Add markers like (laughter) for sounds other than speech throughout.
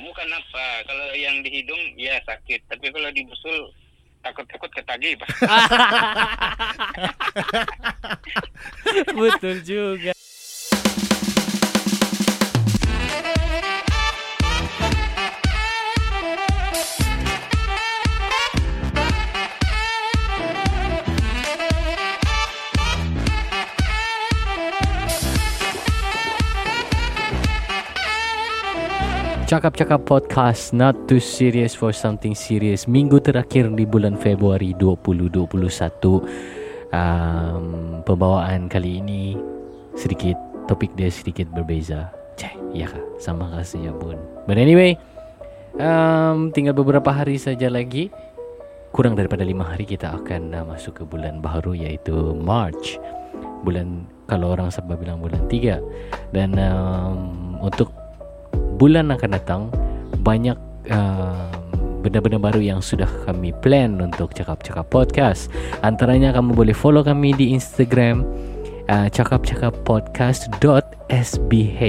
bukan apa. Kalau yang di hidung ya sakit, tapi kalau di busul takut-takut ketagih, Pak. (laughs) (laughs) Betul juga. Cakap-cakap podcast Not too serious for something serious. Minggu terakhir di bulan Februari 2021 um, Pembawaan kali ini Sedikit Topik dia sedikit berbeza. Cek, ya kah? Sama rasanya pun But anyway um, Tinggal beberapa hari saja lagi. Kurang daripada lima hari kita akan uh, masuk ke bulan baru Iaitu March. Bulan Kalau orang Sabah bilang bulan 3 Dan um, Untuk bulan akan datang banyak uh, benda-benda baru yang sudah kami plan untuk cakap-cakap podcast. Antaranya kamu boleh follow kami di Instagram uh, cakap-cakap-podcast.sbh.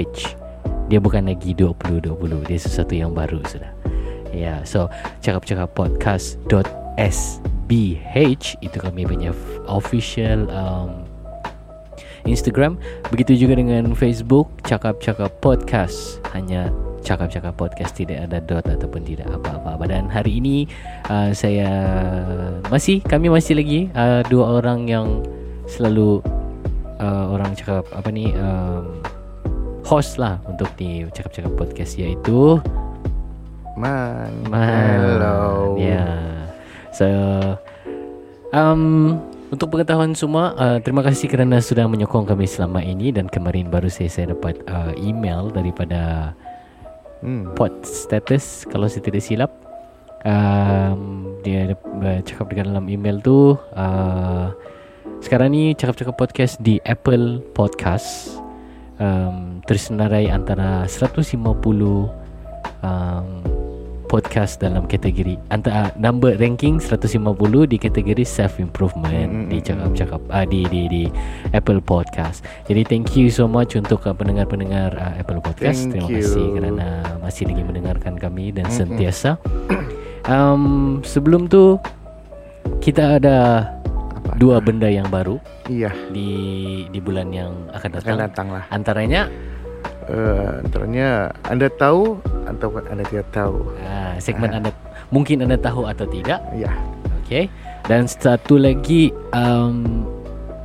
Dia bukan lagi 2020, dia sesuatu yang baru sudah. Ya, yeah, so cakap-cakap-podcast.sbh itu kami punya official um, Instagram Begitu juga dengan Facebook Cakap-cakap podcast Hanya cakap-cakap podcast Tidak ada dot ataupun tidak apa-apa Dan hari ini uh, Saya Masih Kami masih lagi uh, Dua orang yang Selalu uh, Orang cakap Apa ni um, Host lah Untuk di Cakap-cakap podcast Iaitu Man. Man Hello. Ya yeah. So Um untuk pengetahuan semua, uh, terima kasih kerana sudah menyokong kami selama ini dan kemarin baru saya saya dapat uh, email daripada Hmm. Pod Status kalau saya tidak silap. Um, dia uh, cakap dekat dalam email tu uh, sekarang ni cakap-cakap podcast di Apple Podcast um, tersenarai antara 150 um, podcast dalam kategori antara uh, number ranking 150 di kategori self improvement Mm, mm, di cakap-cakap uh, di di di Apple Podcast. Jadi thank you so much untuk uh, pendengar-pendengar uh, Apple Podcast. Thank Terima you. kasih kerana masih lagi mendengarkan kami dan Mm, mm. sentiasa. Um, sebelum tu kita ada Apa? dua benda yang baru Iya. di di bulan yang akan datang. Akan datang lah. Antaranya Uh, antaranya anda tahu atau anda tidak tahu. uh, segmen Ah. anda mungkin anda tahu atau tidak. Ya. Okay Dan satu lagi um,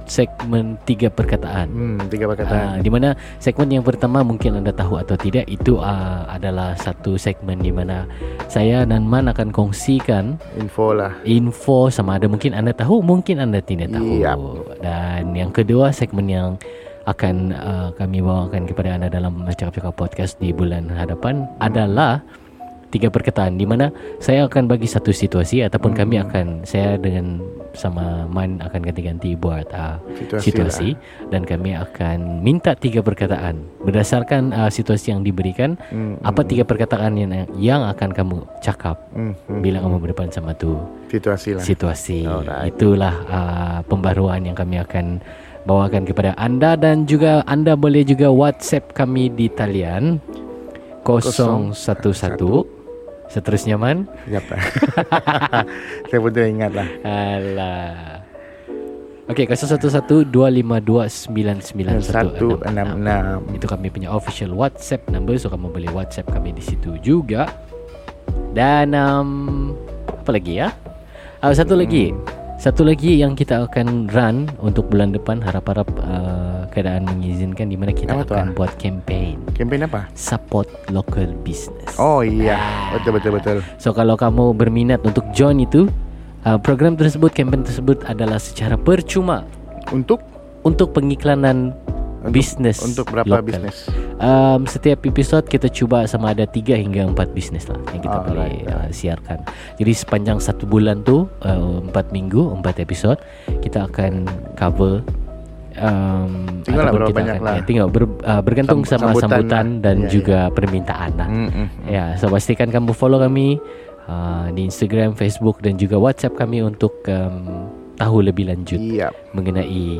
Segmen tiga perkataan Hmm, tiga uh, perkataan. Di mana segmen yang pertama Mungkin anda tahu atau tidak Itu uh, adalah satu segmen di mana Saya dan Man akan kongsikan Info lah. Info sama ada Mungkin anda tahu Mungkin anda tidak tahu Yap. Dan yang kedua Segmen yang akan uh, kami bawakan kepada anda dalam cakap-cakap podcast di bulan hadapan adalah tiga perkataan di mana saya akan bagi satu situasi ataupun Hmm. kami akan saya dengan sama Man akan ganti-ganti buat uh, Situasi, situasi dan kami akan minta tiga perkataan berdasarkan uh, situasi yang diberikan Lah. Hmm, apa hmm, tiga perkataan yang yang akan kamu cakap hmm, hmm, bila kamu berdepan sama tu situasi lah. situasi Alright. itulah uh, pembaruan yang kami akan bawakan kepada anda dan juga anda boleh juga WhatsApp kami di talian 011 seterusnya man. Siap lah. (laughs) Saya pun tidak ingat lah. alah. Okey 0112929916 itu kami punya official WhatsApp number so kamu boleh WhatsApp kami di situ juga. Dan um, apa lagi ya? Uh, satu lagi satu lagi yang kita akan run untuk bulan depan harap-harap uh, keadaan mengizinkan di mana kita Apa akan ah? buat campaign Campaign apa? support local business. Oh iya. Betul betul betul. So kalau kamu berminat untuk join itu uh, program tersebut campaign tersebut adalah secara percuma Untuk untuk pengiklanan Untuk- bisnes untuk berapa lokal. bisnes? Um, setiap episod kita cuba sama ada 3 hingga 4 bisnes lah yang kita boleh uh, alright. siarkan. Jadi sepanjang satu bulan tu uh, 4 minggu 4 episod kita akan cover um, Tinggal berapa kita banyak akan, lah. Ya, tinggal ber, uh, bergantung Sam- sama sambutan sambutan, dan Ya, juga permintaan lah. Hmm, hmm. Ya, so pastikan kamu follow kami uh, di Instagram, Facebook dan juga WhatsApp kami untuk um, tahu lebih lanjut Iya. mengenai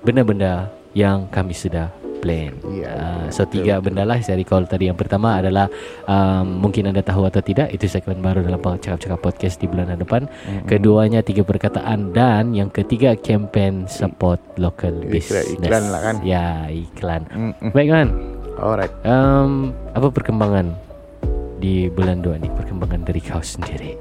benda-benda yang kami sudah plan. Ya, Ah, ya, so betul, tiga benda lah saya recall tadi. Yang pertama adalah um, mungkin anda tahu atau tidak itu segmen baru dalam cakap-cakap podcast di bulan depan. Keduanya tiga perkataan dan yang ketiga campaign support local Iklan- business. iklan lah kan? Ya iklan. Mm-mm. Baik kan? Alright. Um, apa perkembangan di bulan dua ni? Perkembangan dari kau sendiri.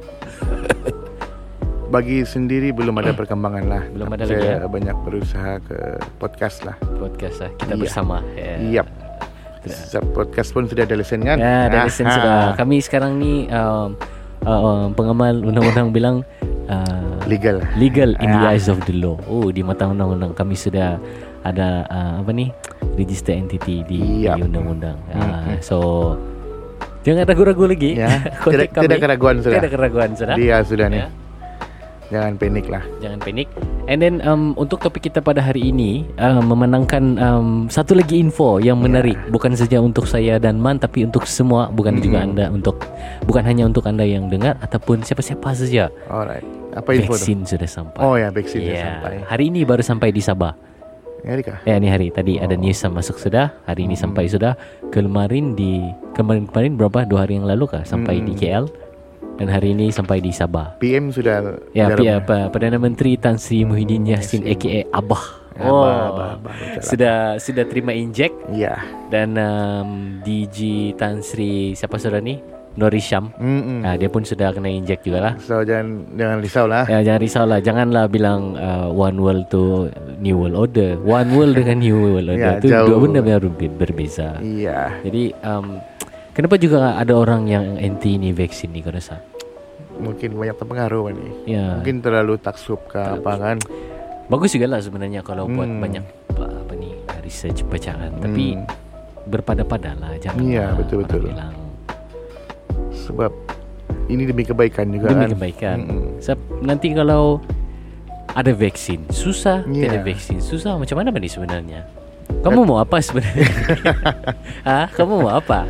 Bagi sendiri belum ada perkembangan lah. Belum ada Saya lagi, ya? banyak berusaha ke podcast lah. Podcast lah kita Iya. bersama. Ya. Yap. Podcast pun sudah ada lesen kan? Ya, ada lesen ah. sudah. Kami sekarang ni um, uh, um, pengamal undang-undang bilang uh, Legal. legal in the Ah. eyes of the law. Oh, di mata undang-undang kami sudah ada uh, apa ni? register entity di, Yap. di undang-undang. Uh, Mm-mm. so jangan ragu-ragu lagi. Ya, (laughs) tidak- kami. tidak keraguan sudah. Tidak keraguan sudah. Dia sudah nih. Ya. Jangan panik lah. Jangan panik. And then um, untuk topik kita pada hari ini uh, memenangkan um, satu lagi info yang menarik bukan saja untuk saya dan Man tapi untuk semua bukan Mm-mm. juga anda untuk bukan hanya untuk anda yang dengar ataupun siapa-siapa saja. Alright. Apa info? Vaksin sudah sampai. Oh ya, vaksin Ya, sudah sampai. Hari ini baru sampai di Sabah. Hari kah? Ya, ni hari tadi ada news yang masuk sudah. Hari ini sampai sudah. Kemarin di kemarin kemarin berapa? Dua hari yang lalu kah sampai di Hmm. KL dan hari ini sampai di Sabah. PM sudah Ya, jarum. P- apa, Perdana Menteri Tan Sri Muhyiddin Yassin aka Abah. Abah, Oh, Abah, Abah, lah. sudah sudah terima injek Ya. dan um, DG Tan Sri siapa saudara ni? Norisham. Mm-mm. Ah, dia pun sudah kena injek juga lah. So jangan jangan risau lah. Ya, jangan risau lah. Janganlah bilang uh, one world to new world order. One world dengan new world order. (laughs) Ya, Itu dua jauh. benda yang ber- berbeza. Iya. Jadi um, kenapa juga ada orang yang anti ni vaksin ni kau rasa? Mungkin banyak terpengaruh ni. Ya. Mungkin terlalu taksub ke apa kan? Bagus juga lah sebenarnya kalau buat Hmm. banyak apa, apa ni research bacaan. Tapi Hmm. berpada-pada lah jangan Iya, lah betul-betul. orang bilang Sebab ini demi kebaikan juga demi kan. kebaikan. Mm-mm. Sebab nanti kalau ada vaksin susah, Iya. tiada vaksin susah. Macam mana ni sebenarnya? (laughs) Kamu mau apa sebenarnya? ha? Kamu mau apa?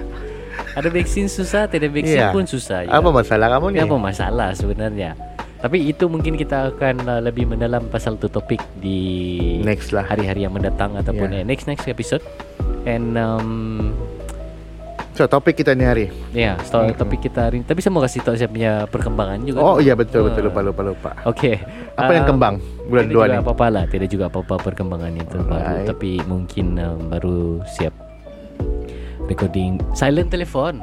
Ada vaksin susah, tidak vaksin Iya. pun susah. juga. Apa masalah kamu ni? Ini apa masalah sebenarnya? Tapi itu mungkin kita akan uh, lebih mendalam pasal tu topik di Next lah. hari-hari yang mendatang ataupun Yeah. next next episode. And um, So topik kita ni hari. ya, yeah, so, Mm-mm. topik kita hari ini. Tapi saya mau kasih tahu saya punya perkembangan juga. Oh iya betul betul Ah. lupa lupa lupa. Okey. Apa yang Um, kembang bulan tidak dua juga ni? apa-apa lah Tidak juga apa-apa perkembangan terbaru Alright. Tapi mungkin um, baru siap Recording Silent telefon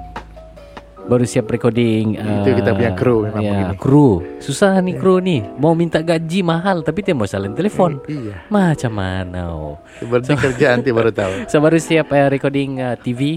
Baru siap recording Itu kita punya kru memang ya, begini. Kru Susah ni kru ni Mau minta gaji mahal Tapi dia mau silent telefon Iya. Macam mana oh. Berarti kerja nanti baru tahu. (laughs) So baru siap uh, recording uh, TV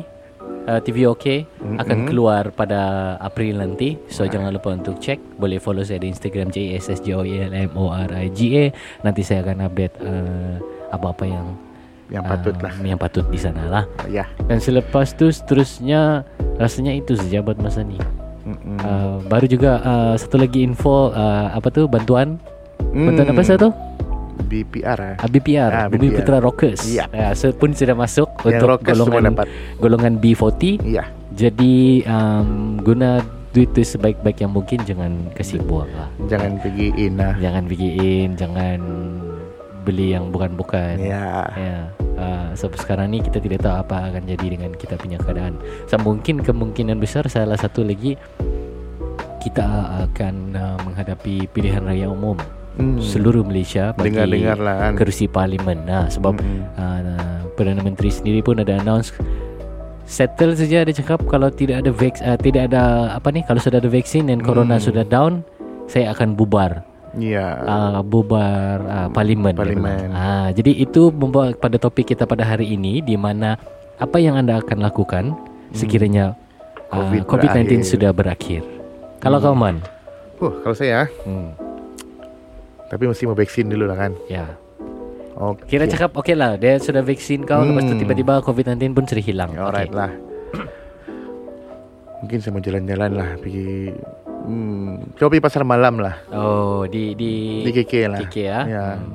uh, TV OK Mm-mm. Akan keluar pada April nanti So jangan lupa untuk cek Boleh follow saya di Instagram J-A-S-S-J-O-E-L-M-O-R-I-G-A Nanti saya akan update uh, Apa-apa yang Yang patut lah. Yang patut di sana lah Ya. Dan selepas tu seterusnya Rasanya itu saja buat masa ni Mm-mm. uh, Baru juga uh, Satu lagi info uh, Apa tu Bantuan Hmm. Bantuan apa saya tu BPR ah. uh, BPR Ah, Bumi BPR. Putra Rockers Ya. uh, So pun sudah masuk Yang Untuk golongan dapat. Golongan B40 Iya. Jadi um, Guna duit tu sebaik-baik yang mungkin Jangan kasih buang lah Jangan pergi in lah. Jangan bikin Jangan Beli yang bukan-bukan Ya. Ya. Uh, so sekarang ni kita tidak tahu apa akan jadi dengan kita punya keadaan. Mungkin kemungkinan besar salah satu lagi kita akan uh, menghadapi pilihan raya umum Hmm. seluruh Malaysia bagi Dengar-dengar lah kan. kerusi parlimen. Nah, sebab Mm-mm. uh, Perdana Menteri sendiri pun ada announce settle saja dia cakap kalau tidak ada vax, uh, tidak ada apa ni kalau sudah ada vaksin dan corona Hmm. sudah down saya akan bubar Ya. uh, bubar uh, parlimen. Parlimen. Ah, jadi itu membawa pada topik kita pada hari ini di mana apa yang anda akan lakukan sekiranya uh, Covid COVID-19 berakhir. sudah berakhir. Kalau kau man, Huh, kalau saya hmm, tapi mesti mau vaksin dulu lah kan. ya. Oke. Kira cakap okey lah dia sudah vaksin kau lepas Hmm. tiba-tiba COVID-19 pun sudah hilang. Alright Okey. lah. (clears throat) Mungkin saya mau jalan-jalan lah pergi hmm, pergi pasar malam lah. Oh, di di Di KK lah. KK ya. Ya. Hmm,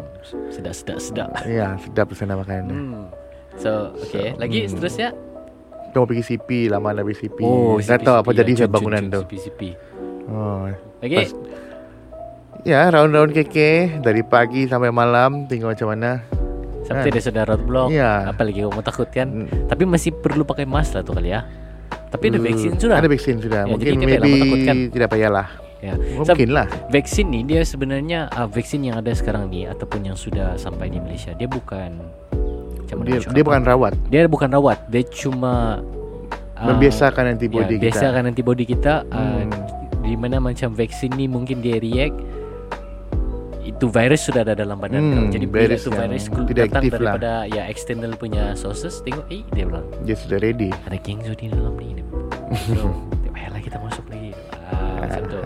sedap sedap sedap. Ya, sedap di sana makan. Hmm. So, okey. Lagi hmm. seterusnya Kita mau pergi CP lama dah pergi CP. Oh, CP, tahu apa CP, jadi ya. saya bangunan tu. CP, CP. Oh. Lagi? Pas- Ya, round-round KK dari pagi sampai malam tengok macam mana. Sampai Kan? dia sudah roadblock. Iya. Apalagi kamu takut kan? Hmm. Tapi masih perlu pakai mask lah tuh kali ya. Tapi ada Eh, vaksin sudah. Ada vaksin sudah. Ya, Mungkin maybe tidak payahlah. Ya. Mungkin lah. Vaksin nih dia sebenarnya uh, vaksin yang ada sekarang nih ataupun yang sudah sampai di Malaysia dia bukan macam Dia, dia bukan rawat. dia bukan rawat dia cuma uh, Membiasakan antibody ya, kita. biasakan antibody kita uh, Hmm. di mana macam vaksin ni mungkin dia react itu virus sudah ada dalam badan Hmm. Jadi bila virus itu virus tidak datang aktif lah. daripada ya external punya sources tengok eh dia bilang Dia sudah ready. ada gengzo di dalam ni dia bilang. so payahlah (laughs) kita masuk lagi ah, macam tu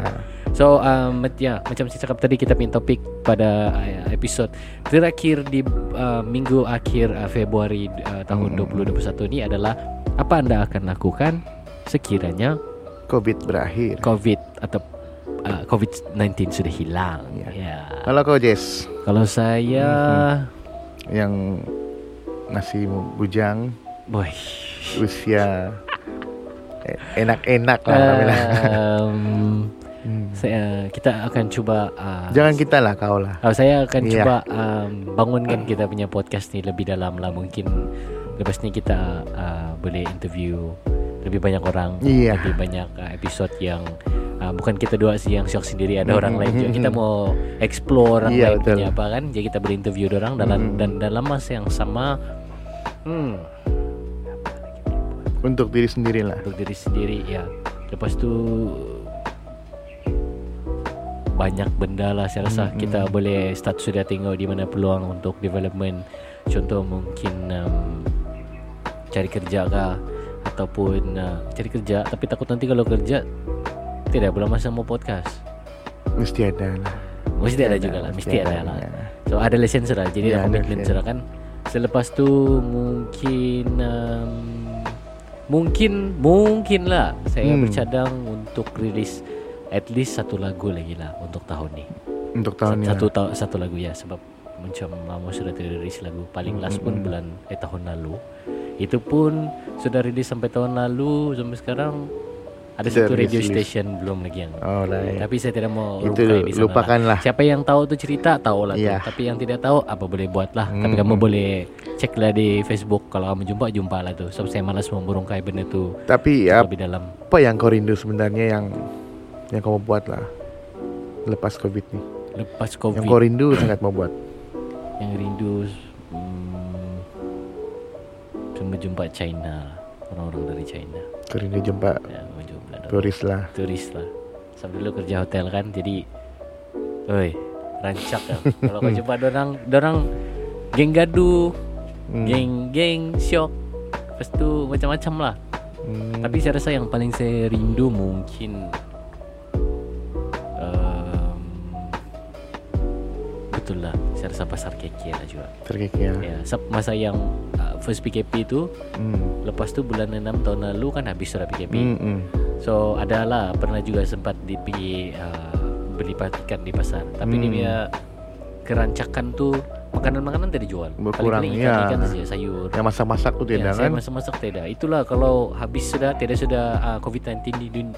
So um, ya macam saya cakap tadi kita punya topik pada uh, episod terakhir di uh, minggu akhir uh, Februari uh, tahun 2021 ni adalah apa anda akan lakukan sekiranya COVID berakhir. COVID atau uh, COVID-19 sudah hilang. Ya. Ya. Kalau kau Jess Kalau saya yang masih bujang boy usia eh, enak-enak lah um, Hmm. saya kita akan cuba uh, Jangan kita lah kau lah. Oh, saya akan Iya. cuba um, bangunkan kita punya podcast ni lebih dalam lah mungkin lepas ni kita uh, boleh interview lebih banyak orang Iya. lebih banyak uh, episod yang uh, bukan kita dua sih yang shock sendiri ada orang lain juga. Kita mau explore orang Iya, lain betul. punya apa kan. Jadi kita boleh interview orang dalam Mm. dan dalam masa yang sama hmm, Untuk diri sendiri lah. untuk diri sendiri ya. Lepas tu banyak benda lah saya rasa. Mm-mm. kita boleh start sudah tengok di mana peluang untuk development. Contoh mungkin um, cari kerja kah? Ataupun uh, cari kerja. Tapi takut nanti kalau kerja tidak belum masa mau podcast Mesti ada lah. mesti ada juga lah mesti ada lah ya. so ada lesson sudah jadi Ya, ada ada komitmen sudah kan selepas tu mungkin um, mungkin mungkin lah saya Hmm. bercadang untuk rilis at least satu lagu lagi lah untuk tahun ni Untuk tahun ni. satu lah. ta- satu lagu ya sebab macam lama sudah rilis lagu paling last pun Mm-mm. bulan eh tahun lalu itu pun sudah rilis sampai tahun lalu sampai sekarang ada satu radio station belum lagi yang Oh lah. ya. tapi saya tidak mau Itu di sana lah. lupakanlah. Siapa yang tahu tu cerita tahu lah tu. Tapi yang tidak tahu apa boleh buat lah. Tapi Hmm. kamu boleh cek lah di Facebook kalau kamu jumpa jumpa lah tu. Sebab saya malas memburungkai benda tu Tapi ap- lebih dalam. apa yang kau rindu sebenarnya yang yang kau mau buat lah lepas COVID ni? Lepas Yang COVID kau rindu sangat mau buat. yang rindu hmm, cuma jumpa China. Orang-orang dari China. Kau rindu jumpa Ya. Turis lah. turis lah. Sebab dulu kerja hotel kan jadi Oi, rancak kan. Kalau kau jumpa dorang, dorang geng gaduh, Hmm. geng-geng syok. Lepas tu macam-macam lah. Hmm. Tapi saya rasa yang paling saya rindu mungkin um, betul lah. Saya rasa pasar keke lah juga. terkekeh. Ya. Ya, masa yang uh, first PKP tu, Hmm. lepas tu bulan 6 tahun lalu kan habis sudah PKP. Hmm, hmm. So adalah pernah juga sempat di pergi uh, beli ikan di pasar. Tapi Hmm. dia punya kerancakan tu makanan-makanan tidak dijual. Berkurang, Paling-paling ya. ikan-ikan saja sayur. Yang masak-masak tu Ya, tidak saya kan? masak-masak tidak. Itulah kalau habis sudah tidak sudah uh, COVID-19 di dunia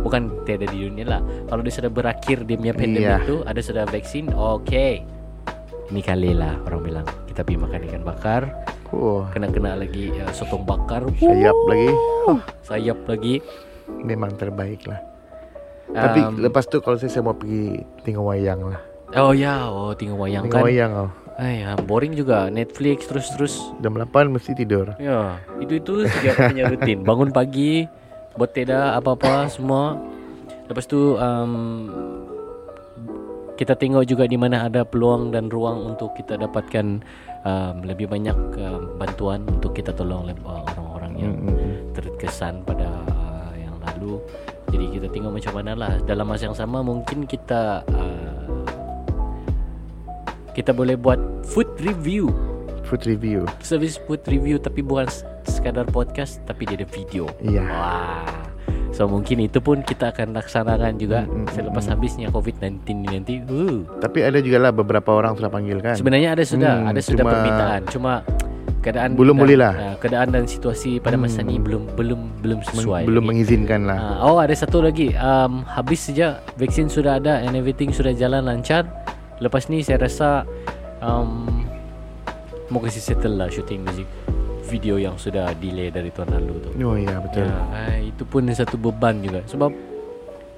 bukan tidak di dunia lah. Kalau dia sudah berakhir dia punya pandemik Iya. tu ada sudah vaksin, okey. Ini kali lah orang bilang kita pergi makan ikan bakar, Oh, kena-kena lagi uh, sotong bakar, sayap lagi. sayap lagi. Memang terbaik lah. Tapi Um, lepas tu kalau saya, saya mau pergi tengok wayang lah. Oh ya, oh tengok wayang Tengok kan. wayang oh. Ay, ah, boring juga Netflix terus-terus. Jam 8 mesti tidur. Ya, itu itu setiap punya rutin. Bangun pagi, buat tidak apa-apa semua. Lepas tu um, kita tengok juga di mana ada peluang dan ruang untuk kita dapatkan um, lebih banyak um, bantuan untuk kita tolong uh, orang-orang yang terkesan pada lalu. Jadi kita tengok macam mana lah dalam masa yang sama mungkin kita uh, kita boleh buat food review Food review. service food review tapi bukan sekadar podcast tapi dia ada video. Iya. Wah. So mungkin itu pun kita akan laksanakan juga Mm, mm, selepas mm. habisnya COVID-19 ini nanti. Uh. Tapi ada juga lah beberapa orang sudah panggil kan. Sebenarnya ada sudah, Hmm, ada sudah cuma- permintaan. Cuma keadaan Belum dan, boleh lah. uh, keadaan dan situasi pada masa Hmm. ini belum belum belum sesuai. belum lagi. mengizinkan lah. Ah, oh ada satu lagi um, Habis saja Vaksin sudah ada And everything sudah jalan lancar Lepas ni saya rasa um, mau kasih settle lah syuting musik video yang sudah delay dari tahun lalu tu. Oh iya betul. Ya, ah, itu pun satu beban juga sebab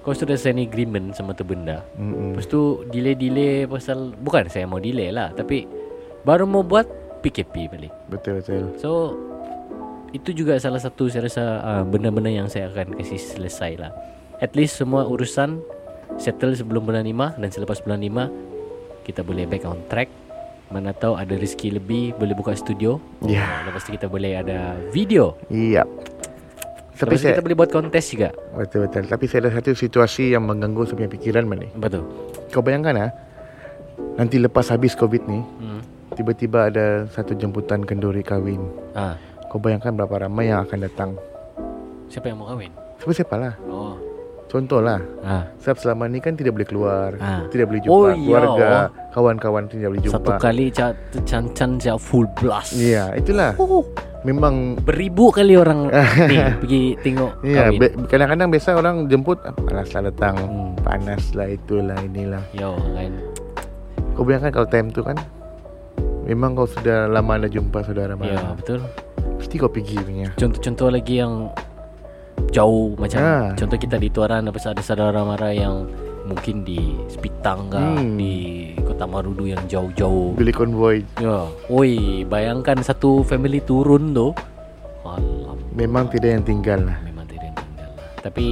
kau sudah sign agreement sama tu benda. Mm-mm. Lepas tu delay-delay pasal bukan saya mau delay lah tapi baru mau buat PKP balik. Betul betul. So itu juga salah satu saya rasa uh, benda-benda yang saya akan kasih selesai lah. At least semua urusan settle sebelum bulan 5 dan selepas bulan 5 kita boleh back on track. Mana tahu ada rezeki lebih boleh buka studio. Ya. Oh, lepas tu kita boleh ada video. Iya. Tapi Lepas tu saya kita boleh buat kontes juga. betul betul. Tapi saya ada satu situasi yang mengganggu saya punya pikiran mana. Betul. Kau bayangkan ah, nanti lepas habis COVID ni, Hmm. Tiba-tiba ada satu jemputan kenduri kahwin. Ah, Kau bayangkan berapa ramai yang akan datang. siapa yang mau kahwin? Siapa-siapa lah. Oh. Contohlah, Ah, sebab selama ni kan tidak boleh keluar, Ah. tidak boleh Oh, jumpa iya. keluarga, kawan-kawan tidak boleh jumpa. satu kali ca- can-can ja full blast. Iya, itulah. Oh, Memang beribu kali orang (laughs) ni pergi tengok Iya, kahwin. be- kadang-kadang biasa orang jemput ah, malas lah datang, Hmm. panas lah itulah inilah. Yo kan. Kau bayangkan kalau time tu kan, memang kau sudah lama dah jumpa saudara Ya mara, betul. mesti kau pergi punya. Contoh-contoh lagi yang jauh macam Ah. contoh kita di Tuaran apa ada saudara mara yang mungkin di Sepitang ke Hmm. di Kota Marudu yang jauh-jauh. Beli konvoy, Ya, oi, bayangkan satu family turun tu. Alam, memang tidak yang tinggal lah. memang tidak yang tinggal lah. Tapi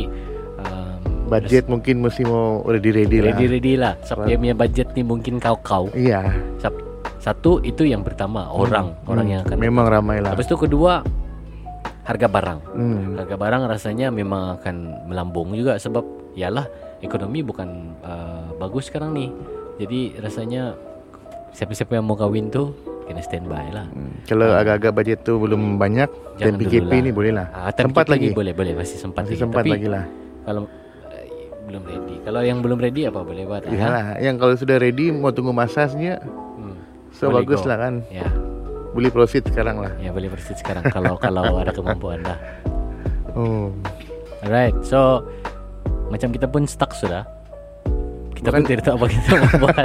um, Budget mungkin mesti mau ready-ready lah. ready ready lah. Dia punya budget ni mungkin kau-kau. Iya. Sab, satu itu yang pertama orang orang Hmm, yang akan. memang ramai lah. Habis tu kedua harga barang. Hmm. Harga barang rasanya memang akan melambung juga sebab yalah ekonomi bukan uh, bagus sekarang ni. Jadi rasanya siapa-siapa yang mau kahwin tu kena standby lah. Hmm. Kalau agak-agak budget tu belum banyak, dan PKP dulu lah. ni boleh lah. Ah, time sempat lagi. boleh boleh masih sempat Masih lagi. sempat Tapi lagi lah. kalau eh, belum ready. Kalau yang belum ready apa boleh buat? ah? Iyalah, yang kalau sudah ready mau tunggu masa saja, Hmm. So Boleh bagus go. lah kan. Ya, Boleh proceed sekarang lah. ya boleh bersih sekarang kalau (laughs) kalau ada kemampuan dah. Oh. Alright, so macam kita pun stuck sudah. Kita pun Bukan- tidak tahu apa kita mau (laughs) buat.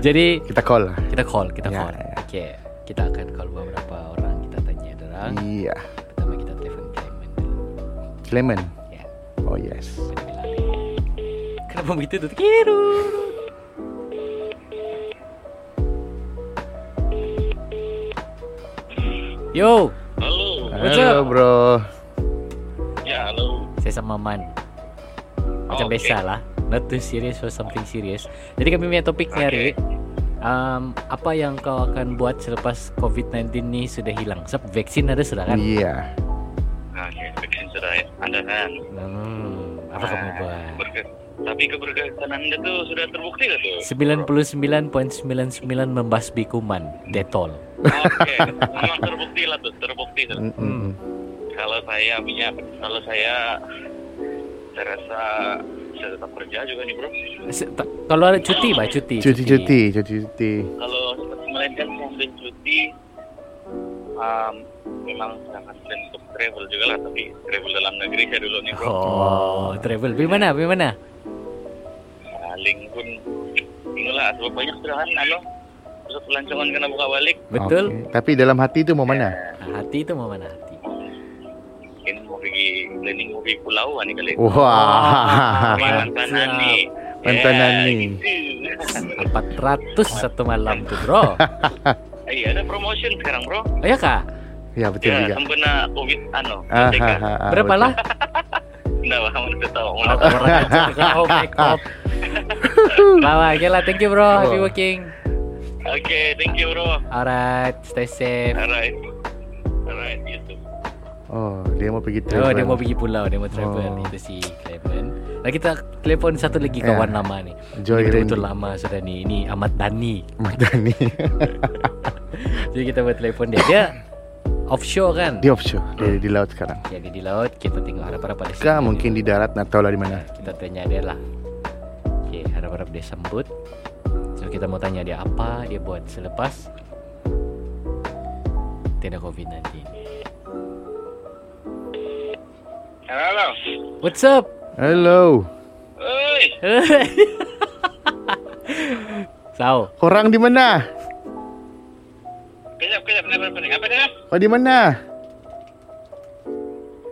Jadi Kita call lah. kita call, kita Ya, call. ya. Okay, kita akan call beberapa orang. Kita tanya orang. Iya. Pertama kita telepon Clement dulu. Clement. Ya, Oh yes. Kenapa begitu tuh? Kiru. Yo, Halo. What's Halo up? bro. Ya, halo. saya sama Man. Macam Oh, biasa okay. lah. Not too serious or something serious. Jadi kami punya topik ni hari um, apa yang kau akan buat selepas COVID-19 ni sudah hilang? Sebab vaksin ada sudah kan? Iya. Oke, vaksin sudah ada kan? Hmm, apa kamu Ah, buat? berke- Tapi keberkatan Anda tuh sudah terbukti gak tuh? 99.99 membasmi kuman Detol. Oke, memang terbukti lah tuh, terbukti. tuh. Mm, mm, mm. Kalau saya punya, kalau saya, saya rasa saya tetap kerja juga nih bro. Se- Kalau ada cuti, bah cuti. Cuti-cuti, cuti-cuti. Kalau seperti melainkan saya ambil cuti, um, memang sangat plan untuk travel juga lah, tapi travel dalam negeri saya dulu nih bro. Oh, travel. Di mana? Paling pun, inilah sebab banyak sudah kan, ano, pusat pelancongan kena buka balik. Betul. Oke. Tapi dalam hati tu mau mana? Ah, Hati itu mau mana hati? Mungkin mau pergi planning mau pergi pulau kan nih kali. Wah. Pergi Mantanan nih. Mantanan Ya, nih. gitu. 400 satu malam tuh, bro. Iya (laughs) ada promotion sekarang bro. Oh ya kak? Ya betul Ya juga. sempena covid ano. Ah, ah, ah, ah, Berapa lah? (laughs) Nggak bang mana tahu. Orang aja kau make up. (laughs) Bawa, okay lah. Thank you bro. Happy Oh. working. Oke, thank you bro. Alright, stay safe. Alright. Alright, gitu. Oh, dia mau pergi Oh, travel. dia mau pergi pulau, dia mau travel. Oh. Itu si Clement. Nah, kita telepon satu lagi Ya. kawan lama nih. Joy Ini Randy. lama sudah nih. Ini Ahmad Dhani. Madani. (laughs) Jadi kita buat telepon dia. Dia offshore kan? Dia offshore, dia di laut sekarang. Jadi di laut kita tengok harap-harap ada Kah signal mungkin di darat, nak tahu lah di mana. Kita tanya dia lah. Oke, harap-harap dia sambut. So kita mau tanya dia apa dia buat selepas tidak COVID-19. Halo. What's up? Hello. Oi. (laughs) Sao? Korang di mana? kejap, kejap. Kenapa pening? Apa dia? Oh di mana?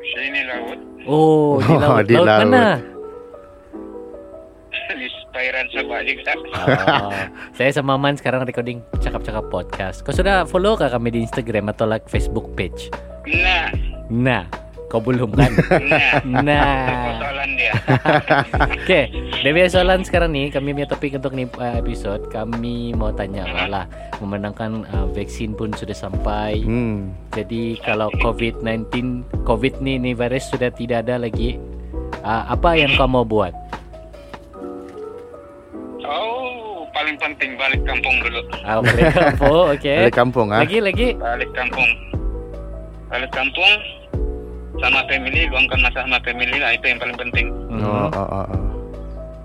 Sini laut. Oh, di (laughs) Oh, laut, di laut laut. mana? Di perairan Sabah juga. Oh, saya sama Man sekarang recording cakap-cakap podcast. Kau sudah follow kah kami di Instagram atau like Facebook page? Nah, Nah, kau belum kan? nah. Nah. Persoalan dia. (laughs) Oke, dari soalan sekarang nih kami punya topik untuk nih uh, episode. Kami mau tanya lah, memenangkan uh, vaksin pun sudah sampai. Hmm. Jadi kalau COVID-19, COVID nih nih virus sudah tidak ada lagi. Uh, apa yang kau mau buat? Penting balik kampung dulu. Ah, balik kampung, (laughs) oke. Dari kampung ah. Lagi lagi. Balik kampung. Balik kampung sama family, luangkan masa sama family lah itu yang paling penting. Hmm. Oh, oh, oh, oh.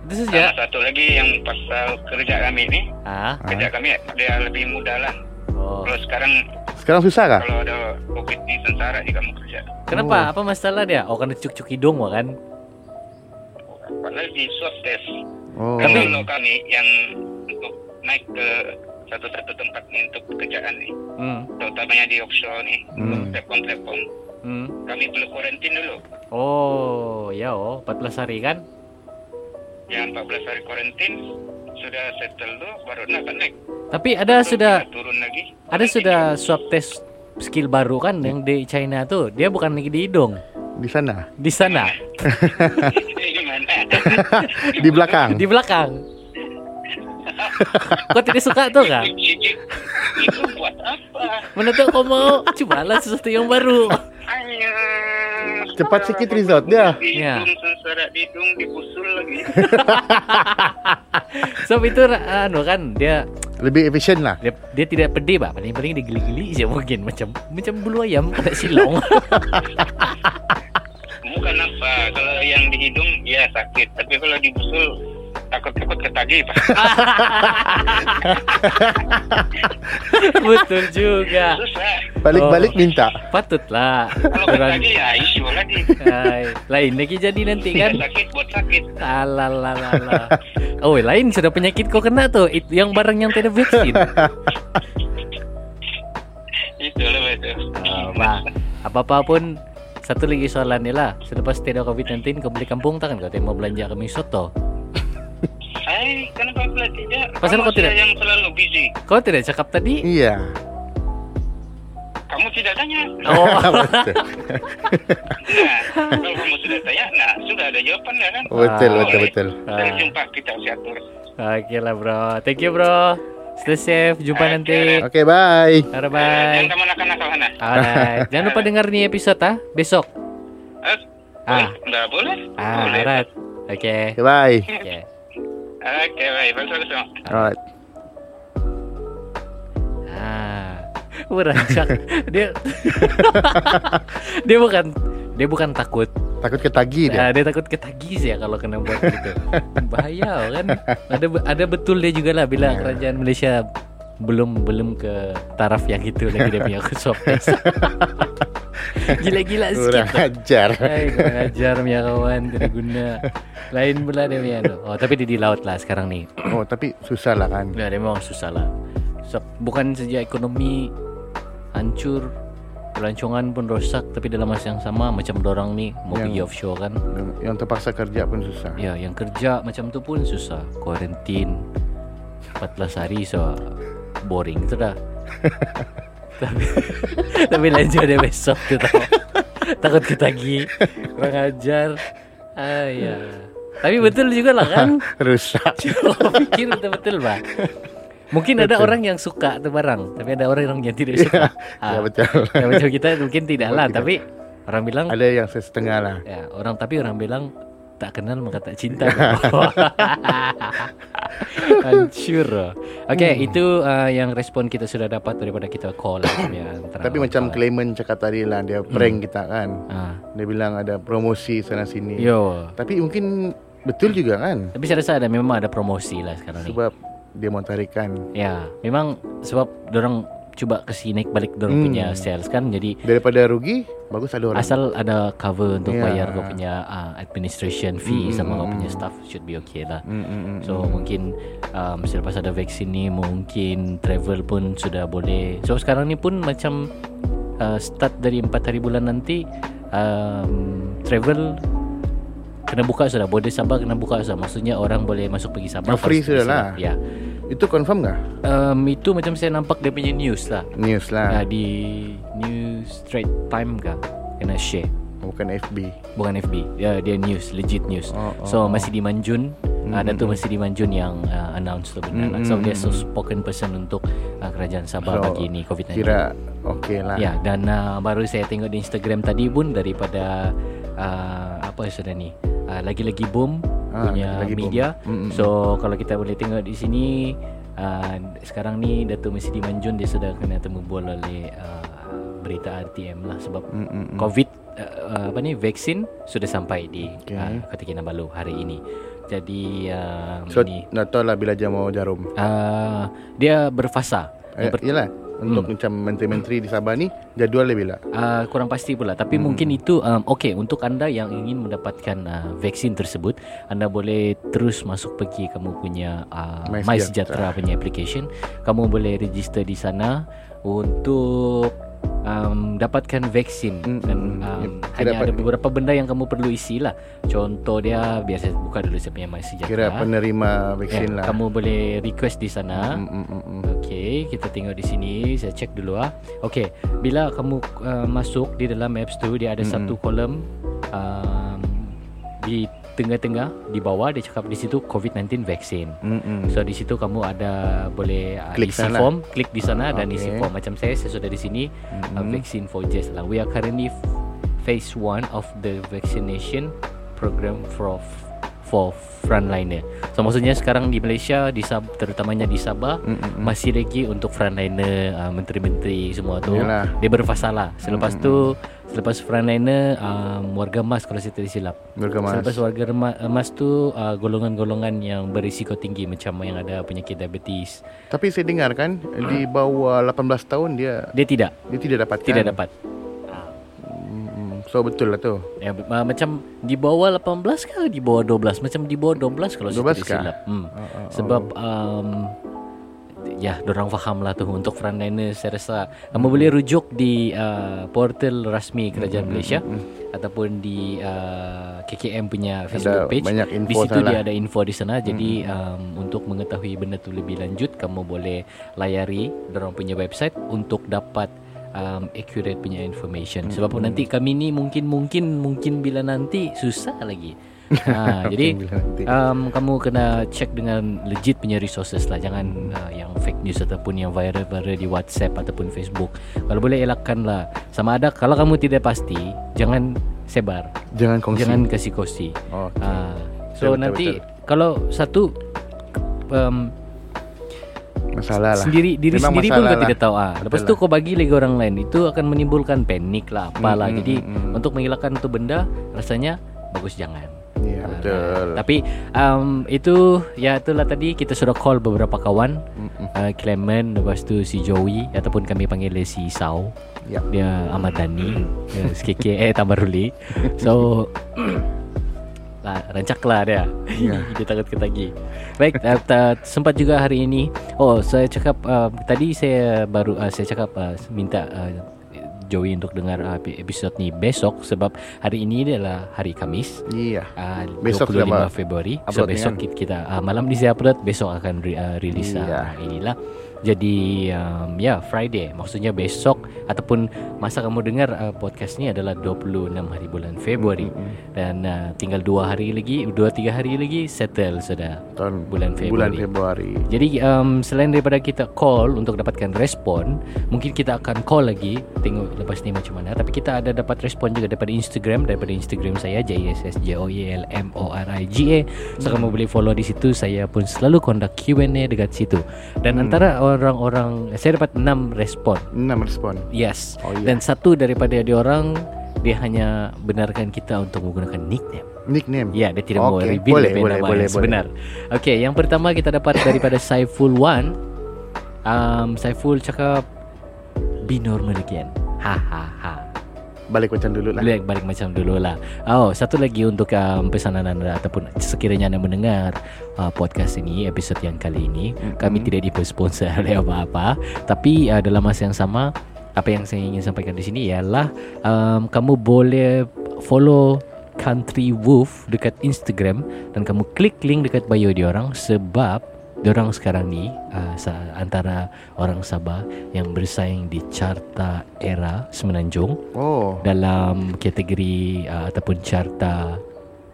Itu Sama saja. satu lagi yang pasal kerja kami ini, Ah. kerja kami dia lebih mudah lah. Oh. Kalau sekarang Sekarang susah kah? kalau ada covid ini sengsara juga mau kerja. Kenapa? Apa masalah dia? Oh, karena cuk-cuk hidung kan? Apalagi swab test. Oh. Tapi- kalau kami yang naik ke satu-satu tempat nih untuk pekerjaan nih, Hmm. terutamanya di offshore nih, Hmm. untuk platform-platform, Hmm. kami perlu karantin dulu. Oh, ya oh, 14 hari kan? Yang 14 hari karantin sudah settle dulu, baru nak naik. Tapi ada Terus sudah turun lagi. ada sudah swab test skill baru kan yang di China tuh. Dia bukan lagi di hidung, Di sana. di sana? (laughs) (laughs) Di belakang. di belakang. Kau tidak suka tuh kak? Itu buat apa? Mana tuh kau mau cobalah sesuatu yang baru. Cepat sikit result dia. Ya. Di dibusul lagi. (laughs) Sebab itu anu kan dia Lebih efisien lah. dia, dia tidak pedih pak. Paling paling dia geli-geli aja mungkin macam macam bulu ayam kena silong. (laughs) (laughs) Bukan apa, kalau yang di hidung ya sakit, tapi kalau dibusul takut-takut ketagih pak. (laughs) Betul juga. Balik-balik Oh. minta. Patutlah. Kalau ketagih ya isu lagi. Lain lagi jadi nanti kan. sakit buat sakit. Alalalala. Oh, lain sudah penyakit kau kena tuh. Itu yang barang yang tidak vaksin. Itulah itu. Oh, bah. Apa-apa pun satu lagi soalan ni lah. Selepas tidak COVID-19 kau beli kampung tak kan kau mau belanja kami soto. Hai, kenapa pula tidak? Pasal Kamu kau tidak- yang selalu busy. Kau tidak cakap tadi? Iya. Kamu tidak tanya. Oh. (laughs) Nah, kalau kamu sudah tanya, nah sudah ada jawabannya kan. Betul, Ah. betul, betul. Kita Ah. jumpa kita siatur. Oke lah bro. Thank you bro. Stay safe. Jumpa Oke. nanti. Oke, bye. Bye Jangan bye. kamu nakal-nakal Hana. Alright. Jangan lupa dengar nih episode ah besok. Eh, Ah. Enggak boleh? Ah, boleh. alright. Oke. Oke, bye. Oke. Oke, baik. Bang. Alright. Ah, dia (laughs) dia bukan dia bukan takut. Takut ketagi dia. Ah, dia takut ketagih sih ya kalau kena buat gitu. (laughs) Bahaya kan. Ada ada betul dia juga lah bila kerajaan Malaysia belum belum ke taraf yang itu lagi dia punya (laughs) swab test. Gila-gila Kurang sikit. ajar. Hai, kurang ajar ya kawan, tidak guna. Lain pula dia punya. Oh, tapi dia di laut lah sekarang nih. (clears throat) Oh, tapi susah lah kan. Ya, dia memang susah lah. So, bukan saja ekonomi hancur, pelancongan pun rosak, tapi dalam masa yang sama macam dorang nih mau Yang- pergi offshore kan. Yang terpaksa kerja pun susah. Ya, yang kerja macam tu pun susah. Kuarantin 14 hari so boring tu dah. tapi tapi lanjut dia besok tau. Takut ketagi. Kurang ajar. Ah ya. Tapi betul juga lah kan. (laughs) Rusak. (laughs) Coba pikir betul-betul bah. Mungkin ada orang yang suka tu barang, tapi ada orang yang tidak suka. Ya Ah, betul. ya, macam kita mungkin tidak lah, tapi orang bilang Ada yang setengah lah. ya orang tapi orang bilang tak kenal maka tak cinta. (laughs) Hancur. Oke, Hmm. itu uh, yang respon kita sudah dapat daripada kita call ya, Tapi macam. Clement cakap tadi lah dia prank kita kan. Ah, Dia bilang ada promosi sana sini. yo. Tapi mungkin betul juga kan? Tapi saya rasa ada memang ada promosi lah sekarang ni. Sebab dia mau tarikan. Ya, memang sebab orang cuba kasi naik balik dorang Hmm. punya sales kan. Jadi Daripada rugi, bagus ada orang. asal ada cover untuk Ya. bayar kau punya uh, administration fee Mm, sama mm, kau punya mm. staff should be okay lah. Mm, mm, mm, So mungkin um, selepas ada vaksin ni mungkin travel pun sudah boleh. So sekarang ni pun macam uh, start dari 4 hari bulan nanti um, travel kena buka sudah. Border Sabah kena buka sudah. Maksudnya orang boleh masuk pergi Sabah. Oh, free sudah lah. Ya. Itu confirm nggak? Um, itu macam saya nampak dia punya news lah. News lah, di News Straight Time kah? Kena share. bukan FB. Bukan FB. Ya, dia news, legit news. Oh, oh, so masih di Manjun. Mm, Uh, Datuk mm, masih di Manjun yang uh, announce tu benar. Mm, lah. So dia so spoken person untuk uh, kerajaan Sabah So, bagi ni COVID-19. Kira okey lah. Ya, dan uh, baru saya tengok di Instagram tadi pun daripada uh, apa sudah ni? Uh, lagi-lagi boom Ah, punya lagi media. Mm, mm, So kalau kita boleh tengok di sini uh, sekarang ni Datuk Mesti Manjun dia sudah kena temubul oleh uh, berita RTM lah sebab Mm, mm, mm. COVID uh, apa ni vaksin sudah sampai di Okay. uh, Kota Kinabalu hari ini. Jadi uh, So, ini nak tahu lah bila dia mau jarum. uh, dia berfasa. Eh, ber- untuk macam menteri-menteri di Sabah ni, jadual dia bila? Uh, kurang pasti pula tapi Hmm. mungkin itu um, okey untuk anda yang ingin mendapatkan uh, vaksin tersebut anda boleh terus masuk pergi kamu punya uh, My My Sejahtera. Sejahtera punya application kamu boleh register di sana untuk um, dapatkan vaksin Hmm, dan um, hmm. hanya Kira ada apa- beberapa benda yang kamu perlu isi lah contoh dia biasa buka dulu saya punya My Kira Sejahtera penerima Ya, vaksin lah. kamu boleh request di sana Mm, mm, mm, mm. Okey, kita tengok di sini. Saya cek dulu ah. Okey, bila kamu uh, masuk di dalam apps tu dia ada Mm-mm. satu kolom um, di tengah-tengah di bawah dia cakap di situ COVID-19 vaksin. Mm, mm. So di situ kamu ada boleh uh, Klik isi sana. form, klik di sana dan isi form. Macam saya saya sudah di sini uh, Mm-mm. vaksin for Jess lah. We are currently phase 1 of the vaccination program for for frontliner. So maksudnya sekarang di Malaysia di Sab terutamanya di Sabah Mm, mm, mm. masih lagi untuk frontliner uh, menteri-menteri semua tu Yalah. dia berfasa lah selepas Mm, tu selepas frontliner um, warga emas kalau saya tidak silap Berkemas. selepas warga emas tu uh, golongan-golongan yang berisiko tinggi macam yang ada penyakit diabetes Tapi saya dengar kan, di bawah 18 tahun dia dia tidak dia tidak dapat. tidak dapat Mm, mm. So betul lah tu. ya, uh, macam di bawah 18 ke di bawah 12 macam di bawah 12 kalau saya 12 tidak kah? silap hmm. Oh, oh, oh. Sebab um, Ya, dorang faham lah tu Untuk frontliner Saya rasa Kamu boleh rujuk di uh, Portal rasmi Kerajaan Malaysia Ataupun di uh, KKM punya Facebook page. banyak Di info situ sana. dia ada info di sana. Jadi um, Untuk mengetahui benda tu lebih lanjut Kamu boleh layari Dorang punya website Untuk dapat um, Accurate punya information. Sebab pun nanti kami ni Mungkin Mungkin Mungkin bila nanti Susah lagi (laughs) ha, Jadi um, kamu kena check dengan legit punya resources lah jangan uh, yang fake news ataupun yang viral-viral di WhatsApp ataupun Facebook kalau boleh elakkan lah sama ada kalau kamu tidak pasti jangan sebar Jangan kongsi. jangan kasih kosi Oh, uh, so Betul, nanti betul. kalau satu um, masalah lah. sendiri diri Memang sendiri pun kau lah. tidak tahu ah lepas Betul tu lah. kau bagi lagi orang lain itu akan menimbulkan panik lah apalah Mm, mm, jadi mm, mm. untuk menghilangkan tu benda rasanya bagus jangan Ya, Ah, betul. Tapi um, itu ya itulah tadi kita sudah call beberapa kawan Mm-mm. uh, Clement lepas tu si Joey ataupun kami panggil dia si Sao. Ya. Dia Ahmad Dhani, dia SKK eh Tabaruli. (laughs) So (clears throat) lah rancaklah dia. Ya. (laughs) dia takut ketagi. Baik, uh, ta- sempat juga hari ini. Oh, saya cakap uh, tadi saya baru uh, saya cakap uh, minta uh, Joey untuk dengar uh, episod ni besok sebab hari ini adalah hari Kamis. Iya. Uh, Besok 25 sama Februari So besok kita, uh, Malam ni saya upload Besok akan re, uh, release Iya. uh, inilah Jadi um, Ya Friday Maksudnya besok Ataupun Masa kamu dengar uh, Podcast ni adalah 26 hari bulan Februari Mm-mm. Dan uh, tinggal 2 hari lagi 2-3 hari lagi Settle sudah Tahun Bulan bulan Februari Februari. jadi um, selain daripada kita call untuk dapatkan respon, mungkin kita akan call lagi tengok lepas ni macam mana. Tapi kita ada dapat respon juga daripada Instagram, daripada Instagram saya J S S J O Y L M O R I G A. So kamu boleh follow di situ. Saya pun selalu conduct Q&A dekat situ. Dan Hmm. antara orang-orang saya dapat 6 respon. 6 respon. Yes. Oh, iya. Dan satu daripada dia orang dia hanya benarkan kita untuk menggunakan nickname. Nickname. Ya, dia tidak mau Okey, reveal boleh, boleh, nama boleh, yang sebenar. Okey, yang pertama kita dapat daripada (coughs) Saiful Wan. Um, Saiful cakap be normal again. Hahaha. Balik macam dulu lah. Balik balik macam dulu lah. Oh, satu lagi untuk um, pesanan anda ataupun sekiranya anda mendengar uh, podcast ini episod yang kali ini, Mm-mm. kami tidak disponsor (laughs) oleh apa-apa, tapi uh, dalam masa yang sama apa yang saya ingin sampaikan di sini ialah um, kamu boleh follow Country Wolf dekat Instagram dan kamu klik link dekat bio diorang sebab diorang sekarang ni uh, sa- antara orang Sabah yang bersaing di carta era Semenanjung Oh. dalam kategori uh, ataupun carta